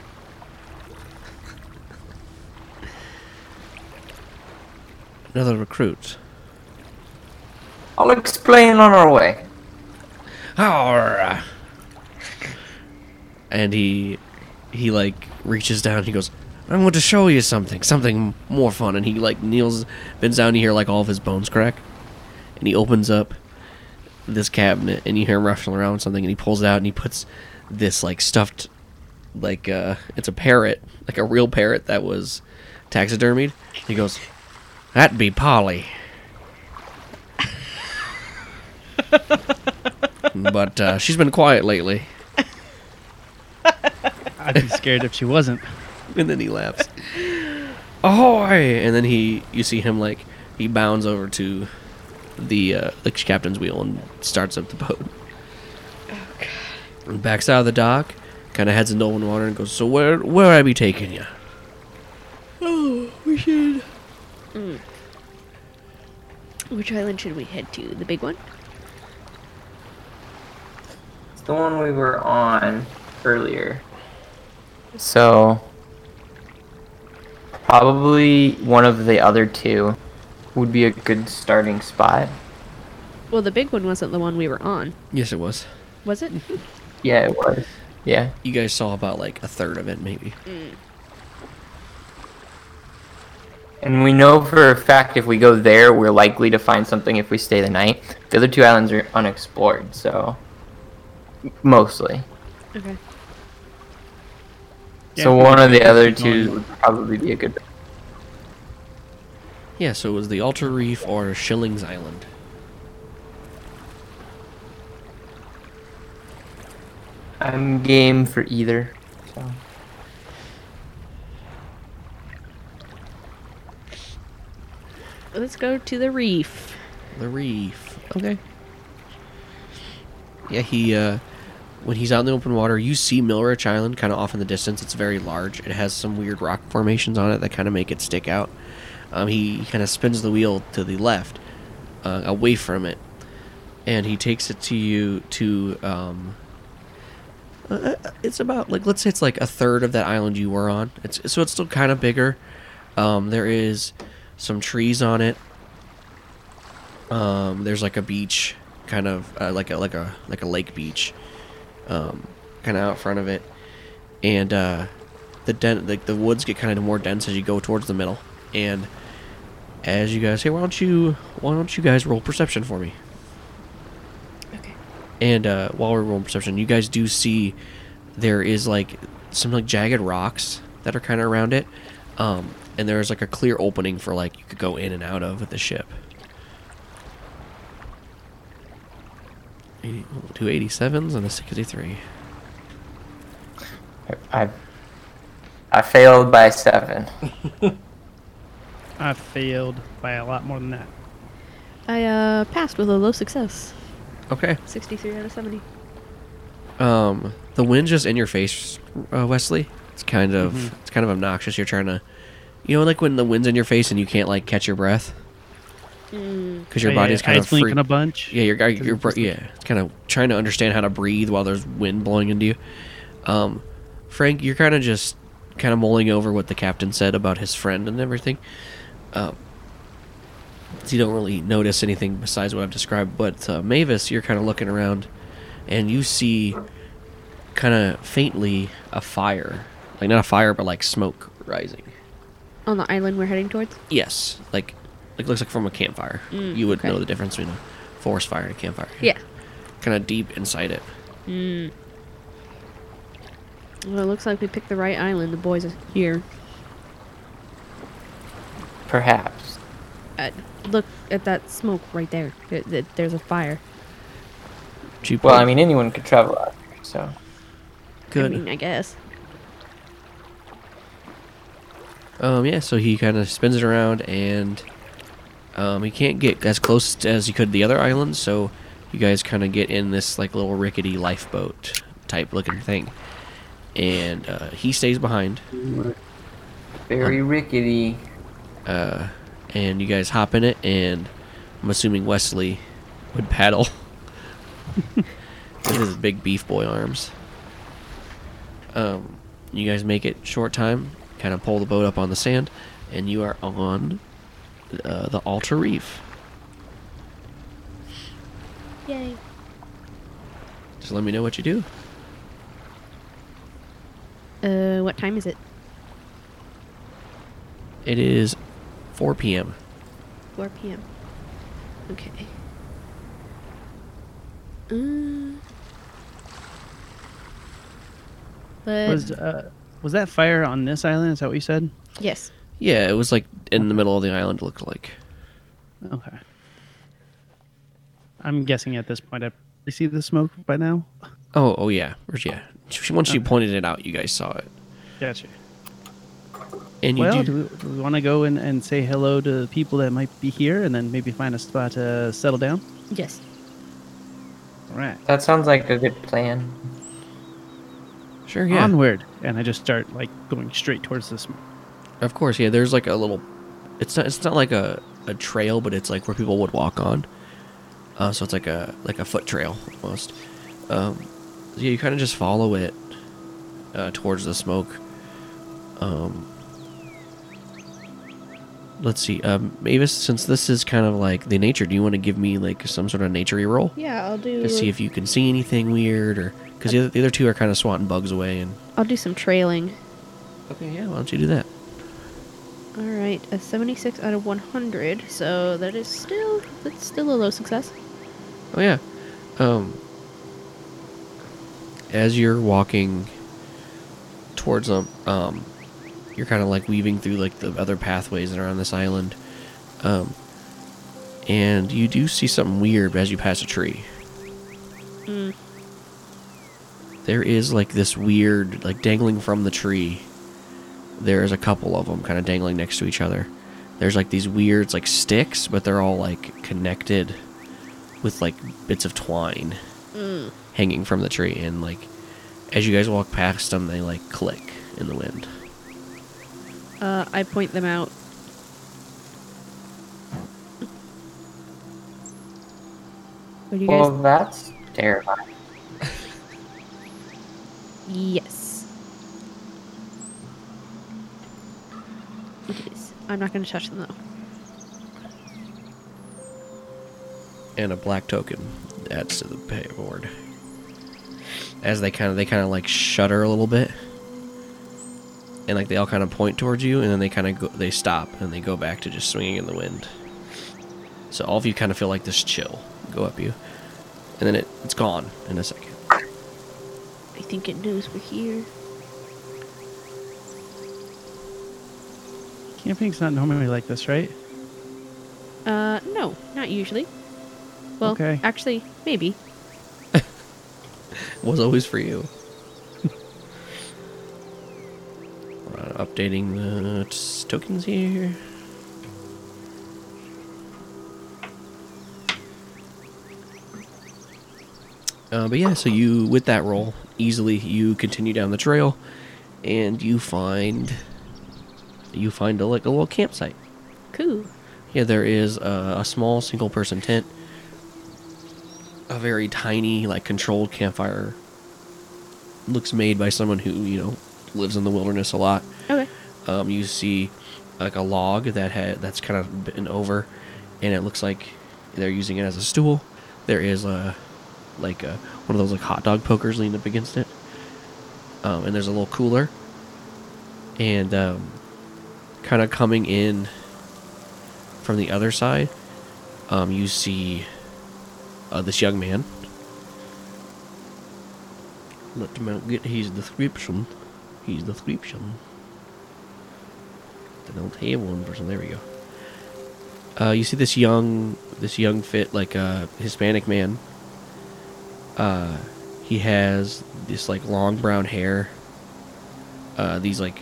Another recruit. I'll explain on our way. Arr. And he he like reaches down. He goes, "I want to show you something, something more fun." And he like kneels, bends down. You hear like all of his bones crack, and he opens up this cabinet, and you hear him ruffling around something, and he pulls it out, and he puts this like stuffed, like uh, it's a parrot, like a real parrot that was taxidermied. He goes, "That'd be Polly." [laughs] but uh, she's been quiet lately. I'd be scared if she wasn't. And then he laughs. Ahoy! And then he, you see him like he bounds over to the uh, the captain's wheel and starts up the boat. Oh God! And backs out of the dock, kind of heads into open water and goes. So where where I be taking you? Oh, we should. Which island should we head to? The big one? It's the one we were on earlier. So probably one of the other two would be a good starting spot. Well, the big one wasn't the one we were on, Yes, it was. was it? [laughs] Yeah, it was. Yeah. You guys saw about like a third of it, maybe. Mm. And we know for a fact if we go there, we're likely to find something if we stay the night. The other two islands are unexplored, so mostly. okay. So one of the other two would probably be a good. Bet. Yeah, so it was the Altar Reef or Shillings Island. I'm game for either. So. Let's go to the reef. The reef. Okay. Yeah, he uh when he's out in the open water, you see Milrich Island kind of off in the distance. It's very large. It has some weird rock formations on it that kind of make it stick out. Um, he kind of spins the wheel to the left, uh, away from it, and he takes it to you to. Um, uh, it's about like let's say it's like a third of that island you were on. It's so it's still kind of bigger. Um, there is some trees on it. Um, there's like a beach, kind of uh, like a like a like a lake beach, um, kind of out front of it, and uh, the den like the woods get kind of more dense as you go towards the middle, and as you guys hey, why don't you why don't you guys roll perception for me? Okay. And uh, while we're rolling perception, you guys do see there is like some like jagged rocks that are kind of around it, um, and there's like a clear opening for like you could go in and out of with the ship. 80, two 87s and a 63. I I failed by seven. [laughs] I failed by a lot more than that. I uh passed with a low success. Okay. 63 out of 70. Um, the wind's just in your face, uh, Wesley. It's kind of it's kind of obnoxious. You're trying to, you know, like when the wind's in your face and you can't like catch your breath because your Oh, yeah, body's kind of free. blinking a bunch. Yeah, you're, you're, you're yeah, it's kind of trying to understand how to breathe while there's wind blowing into you. Um, Frank, you're kind of just kind of mulling over what the captain said about his friend and everything. Um, so you don't really notice anything besides what I've described. But uh, Mavis, you're kind of looking around, and you see kind of faintly a fire, like not a fire, but like smoke rising. On the island we're heading towards? Yes, like like looks like from a campfire. Mm, you would okay. know the difference between a forest fire and a campfire. Yeah. kind of deep inside it. Well, it looks like we picked the right island. The boys are here. Perhaps. Uh, look at that smoke right there. There- there- There's a fire. Cheap. Well, I mean, anyone could travel out here, so. good. I mean, I guess. Um, yeah, so he kind of spins it around, and um, he can't get as close as he could to the other islands. So you guys kind of get in this like little rickety lifeboat type looking thing, and uh, he stays behind. Very rickety. Uh, and you guys hop in it, and I'm assuming Wesley would paddle with his big beef boy arms. Um, you guys make it short time, kind of pull the boat up on the sand, and you are on uh, the altar Reef. Yay. Just let me know what you do. Uh, what time is it? It is 4 p.m. 4 p.m. Okay. Um. But Was uh, was that fire on this island? Is that what you said? yes, Yeah, it was like in the middle of the island. Looked like. Okay. I'm guessing at this point I probably see the smoke by now. Oh, oh yeah, yeah. She, once she pointed it out, you guys saw it, Gotcha. and you Well, do. do we, we want to go and, and say hello to the people that might be here and then maybe find a spot to settle down? yes. All right. That sounds like a good plan. Sure, yeah. Onward. And I just start like going straight towards the smoke. Of course, yeah. There's like a little. It's not. It's not like a, a trail, but it's like where people would walk on. Uh, so it's like a like a foot trail almost. Um, yeah, you kind of just follow it uh, towards the smoke. Um, let's see. Um, Mavis, since this is kind of like the nature, do you want to give me like some sort of naturey roll Yeah, I'll do. to see if you can see anything weird, or because the, the other two are kind of swatting bugs away and. I'll do some trailing. Okay, yeah. Why don't you do that? All right, a 76 out of 100. So that is still that's still a low success. Oh yeah. Um as you're walking towards them, um you're kind of like weaving through like the other pathways that are on this island. Um and you do see something weird as you pass a tree. Mm. There is like this weird like dangling from the tree. There's a couple of them kind of dangling next to each other. There's like these weird like sticks, but they're all like connected with like bits of twine Mm. hanging from the tree and like as you guys walk past them they like click in the wind Uh, I point them out. What do you guys? Well, that's terrifying. Yes. It is. I'm not going to touch them though. and a black token adds to the pay board as they kind of they kind of like shudder a little bit and like they all kind of point towards you and then they kind of go they stop and they go back to just swinging in the wind so all of you kind of feel like this chill go up you and then it, it's gone in a second I think it knows we're here. Camping's not normally like this, right? Uh, no, not usually. Well, Okay. actually, maybe. [laughs] was always for you. [laughs] Uh, updating the t- tokens here. Uh, but yeah, so you with that roll easily you continue down the trail, and you find you find a, like a little campsite. Cool. Yeah, there is a, a small single person tent, a very tiny, like controlled campfire. Looks made by someone who you know lives in the wilderness a lot. Okay. Um, you see like a log that had that's kind of been over, and it looks like they're using it as a stool. There is a like a, one of those like hot dog pokers leaned up against it, um, and there's a little cooler, and um, kind of coming in from the other side, um, you see uh, this young man. Let him out get his description. His description. They don't have one person. There we go. Uh, you see this young, this young fit like uh, Hispanic man. Uh, he has this like long brown hair. Uh, these like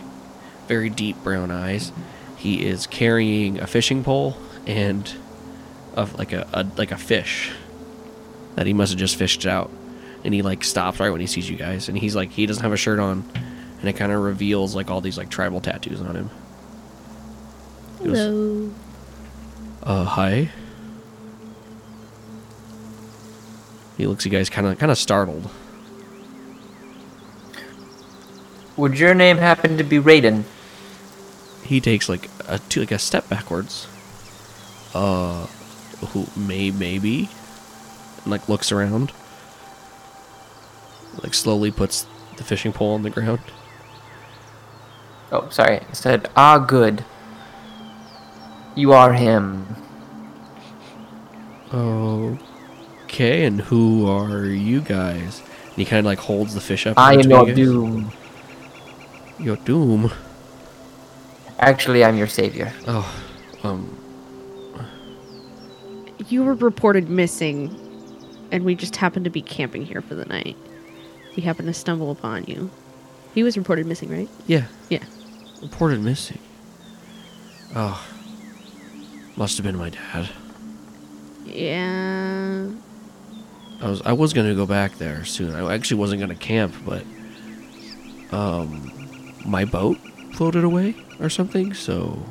very deep brown eyes. He is carrying a fishing pole and of like a, a like a fish that he must have just fished out. And he like stops right when he sees you guys, and he's like he doesn't have a shirt on, and it kind of reveals like all these like tribal tattoos on him. He goes, Hello. Uh, hi. He looks you guys kind of kind of startled. Would your name happen to be Raiden? He takes like a two, like a step backwards. Uh, who may maybe, and like looks around. like slowly puts the fishing pole on the ground. Oh, sorry. I said, ah, good. You are him. Oh okay, and who are you guys? And he kind of like holds the fish up. I am your doom. Your doom. Actually, I'm your savior. Oh, um, You were reported missing, and we just happened to be camping here for the night. We happened to stumble upon you. He was reported missing, right? yeah, Yeah. reported missing. Oh, must have been my dad. Yeah. I was I was gonna go back there soon. I actually wasn't gonna camp, but um, my boat floated away or something. So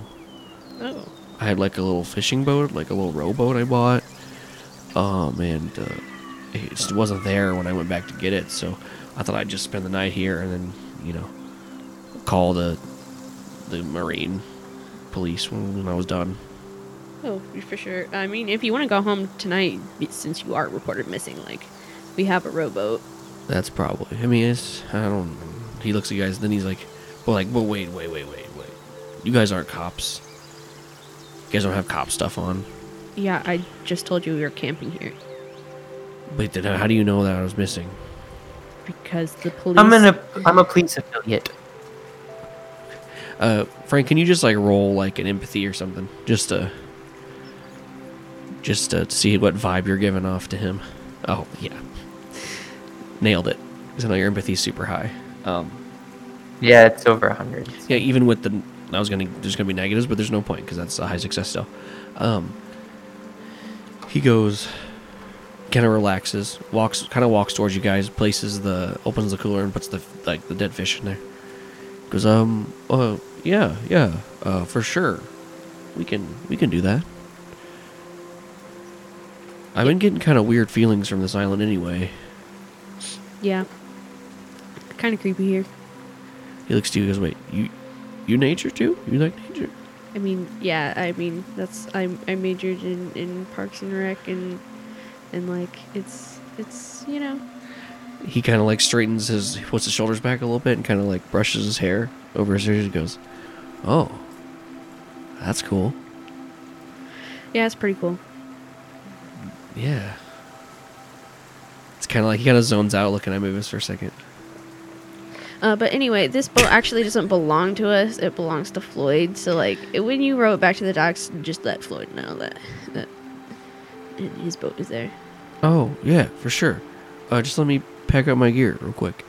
Oh. I had like a little fishing boat, like a little rowboat I bought. Um, and uh, it just wasn't there when I went back to get it. So I thought I'd just spend the night here and then you know call the the marine police when, when I was done. Oh, for sure. I mean, if you want to go home tonight, since you are reported missing, like, we have a rowboat. That's probably. I mean, it's. I don't. He looks at you guys, and then he's like, "Well, like, but wait, wait, wait, wait, wait. You guys aren't cops. You guys don't have cop stuff on. Yeah, I just told you we were camping here Wait, then how do you know that I was missing? because the police. I'm an, I'm a police affiliate. Uh, Frank, can you just like roll like an empathy or something, just to, just to see what vibe you're giving off to him? Oh yeah, nailed it. Because I know your empathy's super high. Um, Yeah, it's over a hundred. Yeah, even with the, I was gonna there's gonna be negatives, but there's no point because that's a high success still. Um, he goes, kind of relaxes, walks, kind of walks towards you guys, places the, opens the cooler and puts the like the dead fish in there. Goes, um, uh, yeah, yeah, uh, for sure, we can we can do that. I've been getting kind of weird feelings from this island anyway. Yeah. Kind of creepy here. He looks to you, and goes, wait, you, you nature too? You like nature? I mean, yeah. I mean, that's I I majored in in Parks and Rec and and like it's it's you know he kind of like straightens his he puts his shoulders back a little bit and kind of like brushes his hair over his ears and goes oh that's cool yeah it's pretty cool. yeah it's kind of like he kind of zones out looking at movies for a second Uh, but anyway, this boat actually doesn't belong to us. It belongs to Floyd. So like, it- when you row it back to the docks, just let Floyd know that that his boat is there. oh yeah for sure uh, just let me pack up my gear real quick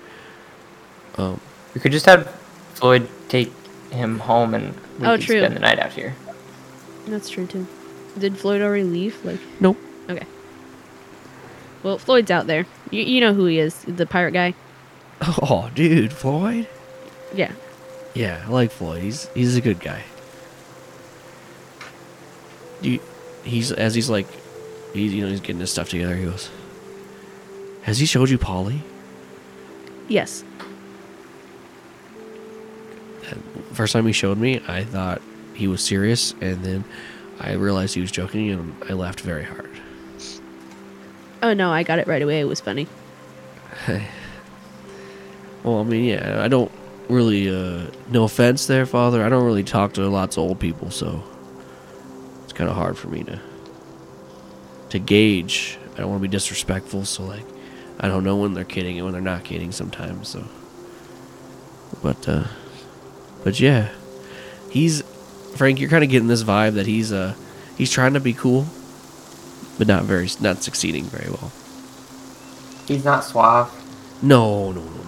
um We could just have Floyd take him home and we Oh, could true. spend the night out here. That's true too. Did Floyd already leave? Like, nope okay. Well, Floyd's out there. You you know who he is, the pirate guy. [laughs] oh dude floyd Yeah. yeah i like floyd he's he's a good guy you, he's as he's like he's you know he's getting his stuff together he goes has he showed you polly Yes. first time he showed me, I thought he was serious, and then I realized he was joking, and I laughed very hard. Oh no, I got it right away. It was funny. [laughs] Well, I mean, yeah, I don't really, uh, no offense there, Father, I don't really talk to lots of old people, so it's kind of hard for me to to gauge. I don't want to be disrespectful, so like, I don't know when they're kidding and when they're not kidding sometimes. So, but, uh, but yeah, he's Frank. You're kind of getting this vibe that he's uh he's trying to be cool, but not very not succeeding very well. He's not suave. No, no, no, no, no. It's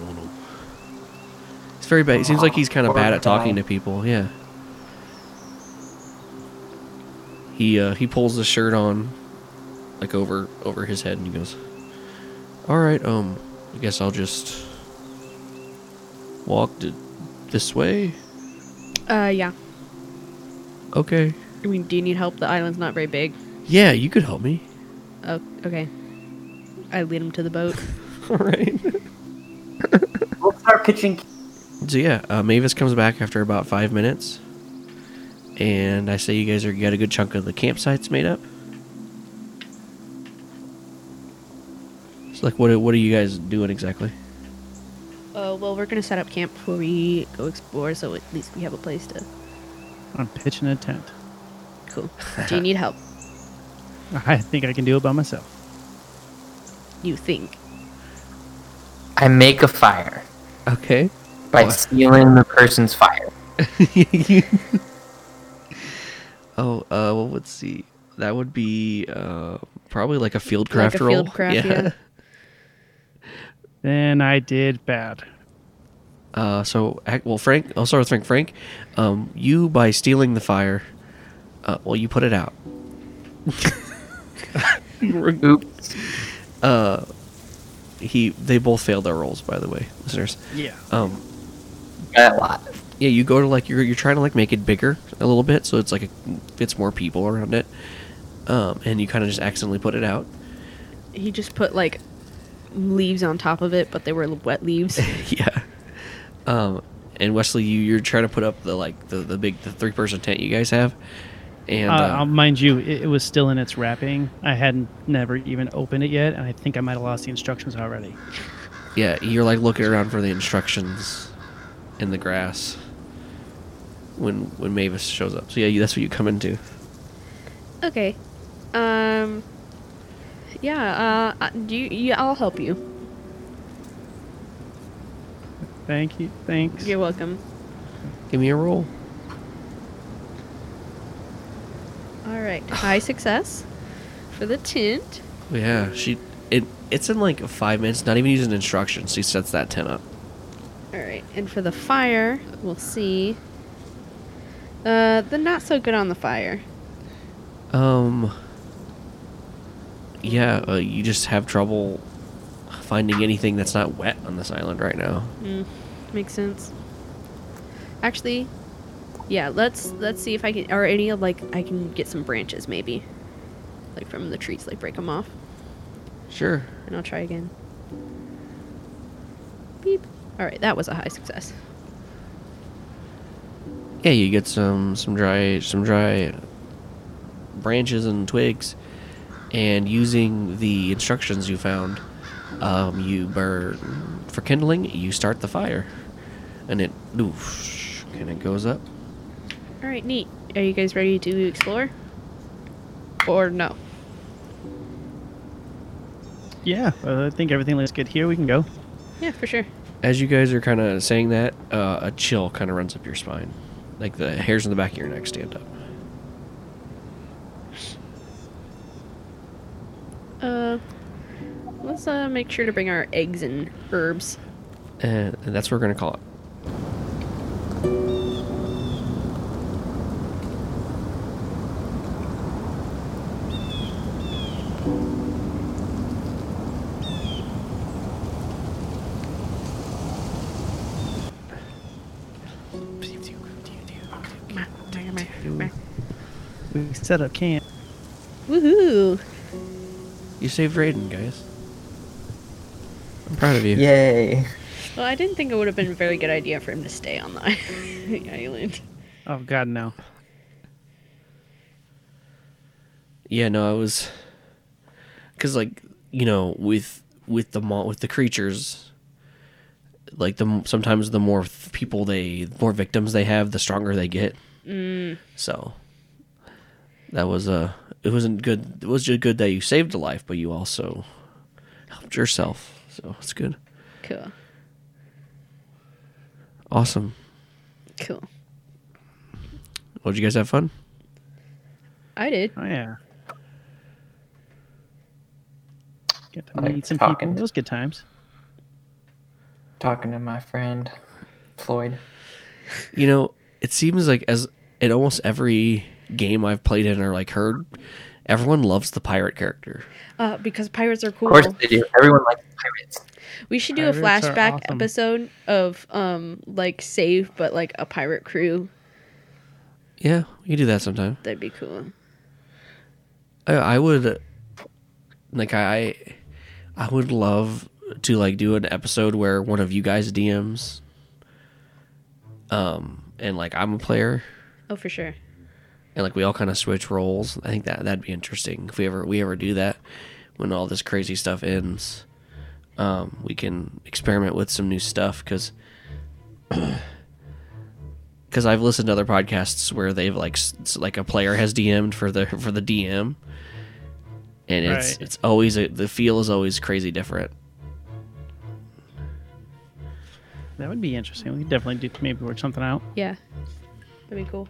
very bad. It seems like he's kind of bad at talking to people. Yeah. He uh, he pulls the shirt on, like over over his head, and he goes, "All right, um, I guess I'll just walk to this way. Uh, yeah. Okay. I mean, do you need help? The island's not very big. Yeah, you could help me. Oh, okay. I lead him to the boat. All [laughs] right. We'll start pitching. So yeah, uh, Mavis comes back after about five minutes, and I say you guys are got a good chunk of the campsites made up. It's like what? are- What are you guys doing exactly? Uh, well, we're gonna set up camp before we go explore, so at least we have a place to. I'm pitching a tent. Cool. [laughs] Do you need help? I think I can do it by myself. You think? I make a fire Okay. By What? stealing the person's fire. [laughs] oh, uh, well, let's see. That would be uh, probably like a field Like a roll. field craft, yeah. [laughs] Then I did bad. Uh, so, well, Frank, I'll start with Frank. Frank, um, you by stealing the fire, uh, well, you put it out. [laughs] Oops. Uh, he, they both failed their rolls, by the way, listeners. Yeah. Um, Got a lot. yeah, you go to like you're you're trying to like make it bigger a little bit, so it's like a, fits more people around it. Um, and you kind of just accidentally put it out. He just put like leaves on top of it, but they were wet leaves. [laughs] yeah. Um, and Wesley, you you're trying to put up the like the, the big the three person tent you guys have, and Uh, uh, uh, mind you, it, it was still in its wrapping. I hadn't never even opened it yet, and I think I might have lost the instructions already. yeah, you're like looking around for the instructions in the grass when when Mavis shows up. So yeah, you, that's what you come into. okay. Um. Yeah. Uh. uh, Do you? Yeah. I'll help you. Thank you. Thanks. You're welcome. Give me a roll. All right. High [sighs] success for the tent. Yeah, she it it's in like five minutes, not even using instructions. She sets that tent up. All right. And for the fire, we'll see. Uh, the not so good on the fire. Um. Yeah, uh, you just have trouble finding anything that's not wet on this island right now. Mm, makes sense. Actually, yeah. Let's let's see if I can or any of like I can get some branches maybe, like from the trees, like break them off, Sure. and I'll try again. Beep. All right, that was a high success. Yeah, you get some some dry some dry branches and twigs, and using the instructions you found, um, you burn for kindling. You start the fire, and it oof, and it goes up. All right, neat. Are you guys ready to explore? Or no? Yeah, uh, I think everything looks good here. We can go. Yeah, for sure. As you guys are kind of saying that, uh, a chill kind of runs up your spine, like the hairs on the back of your neck stand up. Uh, let's uh make sure to bring our eggs and herbs. and, and that's what we're gonna call it. Set up camp. Woohoo! You saved Raiden, guys. I'm proud of you. Yay. Well, I didn't think it would have been a very good idea for him to stay on the [laughs] island. Oh God, no. Yeah, no, I was, cause like you know with with the mo- with the creatures, like the sometimes the more people they the more victims they have, the stronger they get. Mm. So that was a it wasn't good. It was just good that you saved a life, but you also helped yourself. So it's good. Cool. Awesome. Cool. Well, did you guys have fun? I did. Oh yeah. Get to I like meet some talking. people. Those good times. Talking to my friend Floyd. You know, it seems like as in almost every game I've played in or like heard, everyone loves the pirate character. Uh, because pirates are cool. Of course they do. Everyone likes pirates. We should do a Pirates are flashback awesome. episode of um like save but like a pirate crew. Yeah, we can do that sometime. That'd be cool. I, I would like I I would love to like do an episode where one of you guys DMs um and like I'm a player Oh, for sure. And like we all kind of switch roles. I think that that'd be interesting if we ever we ever do that when all this crazy stuff ends. um, we can experiment with some new stuff because because [clears throat] I've listened to other podcasts where they've like like a player has DM'd for the for the DM, and it's Right. it's always a, the feel is always crazy different. That would be interesting. We could definitely do maybe work something out. Yeah. That'd be cool.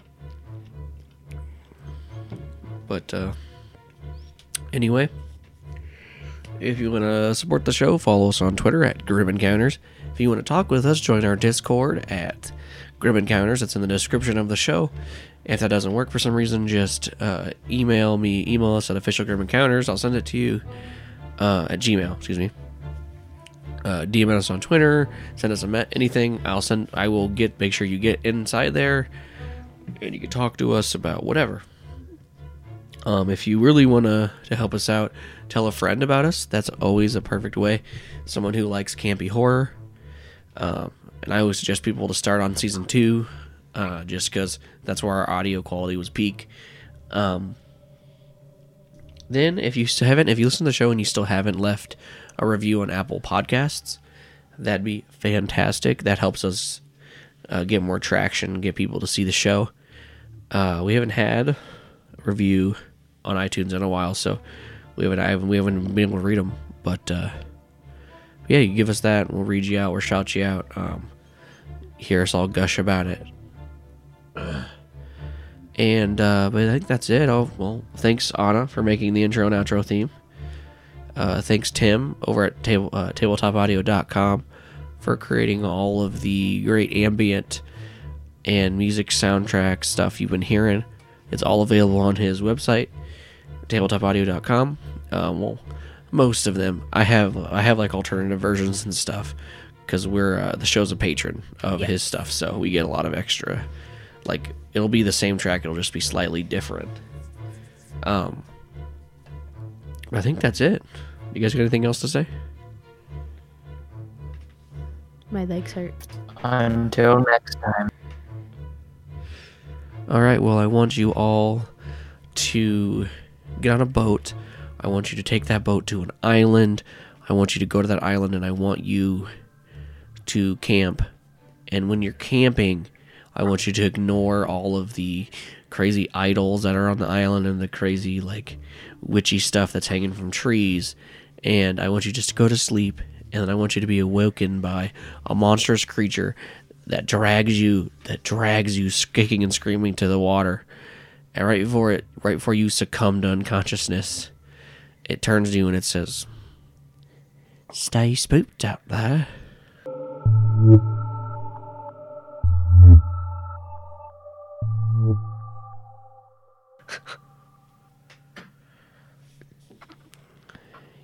But uh, anyway, if you want to support the show, follow us on Twitter at Grim Encounters. If you want to talk with us, join our Discord at Grim Encounters. It's in the description of the show. If that doesn't work for some reason, just uh, email me, email us at official Grim Encounters. I'll send it to you uh, at Gmail. Excuse me. Uh, DM us on Twitter. Send us a met anything. I'll send. I will get. Make sure you get inside there, and you can talk to us about whatever. Um, if you really want to help us out, tell a friend about us. That's always a perfect way. Someone who likes campy horror. Um, and I always suggest people to start on season two, uh, just because that's where our audio quality was peak. Um, then, if you haven't, if you listen to the show and you still haven't left a review on Apple Podcasts, that'd be fantastic. That helps us uh, get more traction, get people to see the show. Uh, we haven't had a review on iTunes in a while, so we haven't I haven't, we haven't been able to read them. But uh, yeah, you give us that, we'll read you out, we'll shout you out, um, hear us all gush about it. [sighs] And uh, but I think that's it. Oh well, thanks Anna for making the intro and outro theme. Uh, thanks Tim over at table, uh, tabletopaudio.com for creating all of the great ambient and music soundtrack stuff you've been hearing. It's all available on his website, tabletopaudio.com. Um, well, most of them. I have I have like alternative versions and stuff because we're uh, the show's a patron of his stuff, so we get a lot of extra. Like it'll be the same track, it'll just be slightly different. Um, I think that's it. You guys got anything else to say? My legs hurt. Until next time. All right, well, I want you all to get on a boat. I want you to take that boat to an island. I want you to go to that island and I want you to camp. And when you're camping, I want you to ignore all of the crazy idols that are on the island and the crazy, like, witchy stuff that's hanging from trees. And I want you just to go to sleep. And I want you to be awoken by a monstrous creature that drags you, that drags you kicking and screaming to the water. And right before it, right before you succumb to unconsciousness, it turns to you and it says, "Stay spooked out there."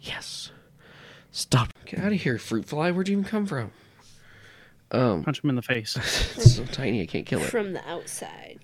yes. Stop. Get out of here, fruit fly. Where'd you even come from? Um, Punch him in the face. [laughs] it's so tiny I can't kill it. From the outside.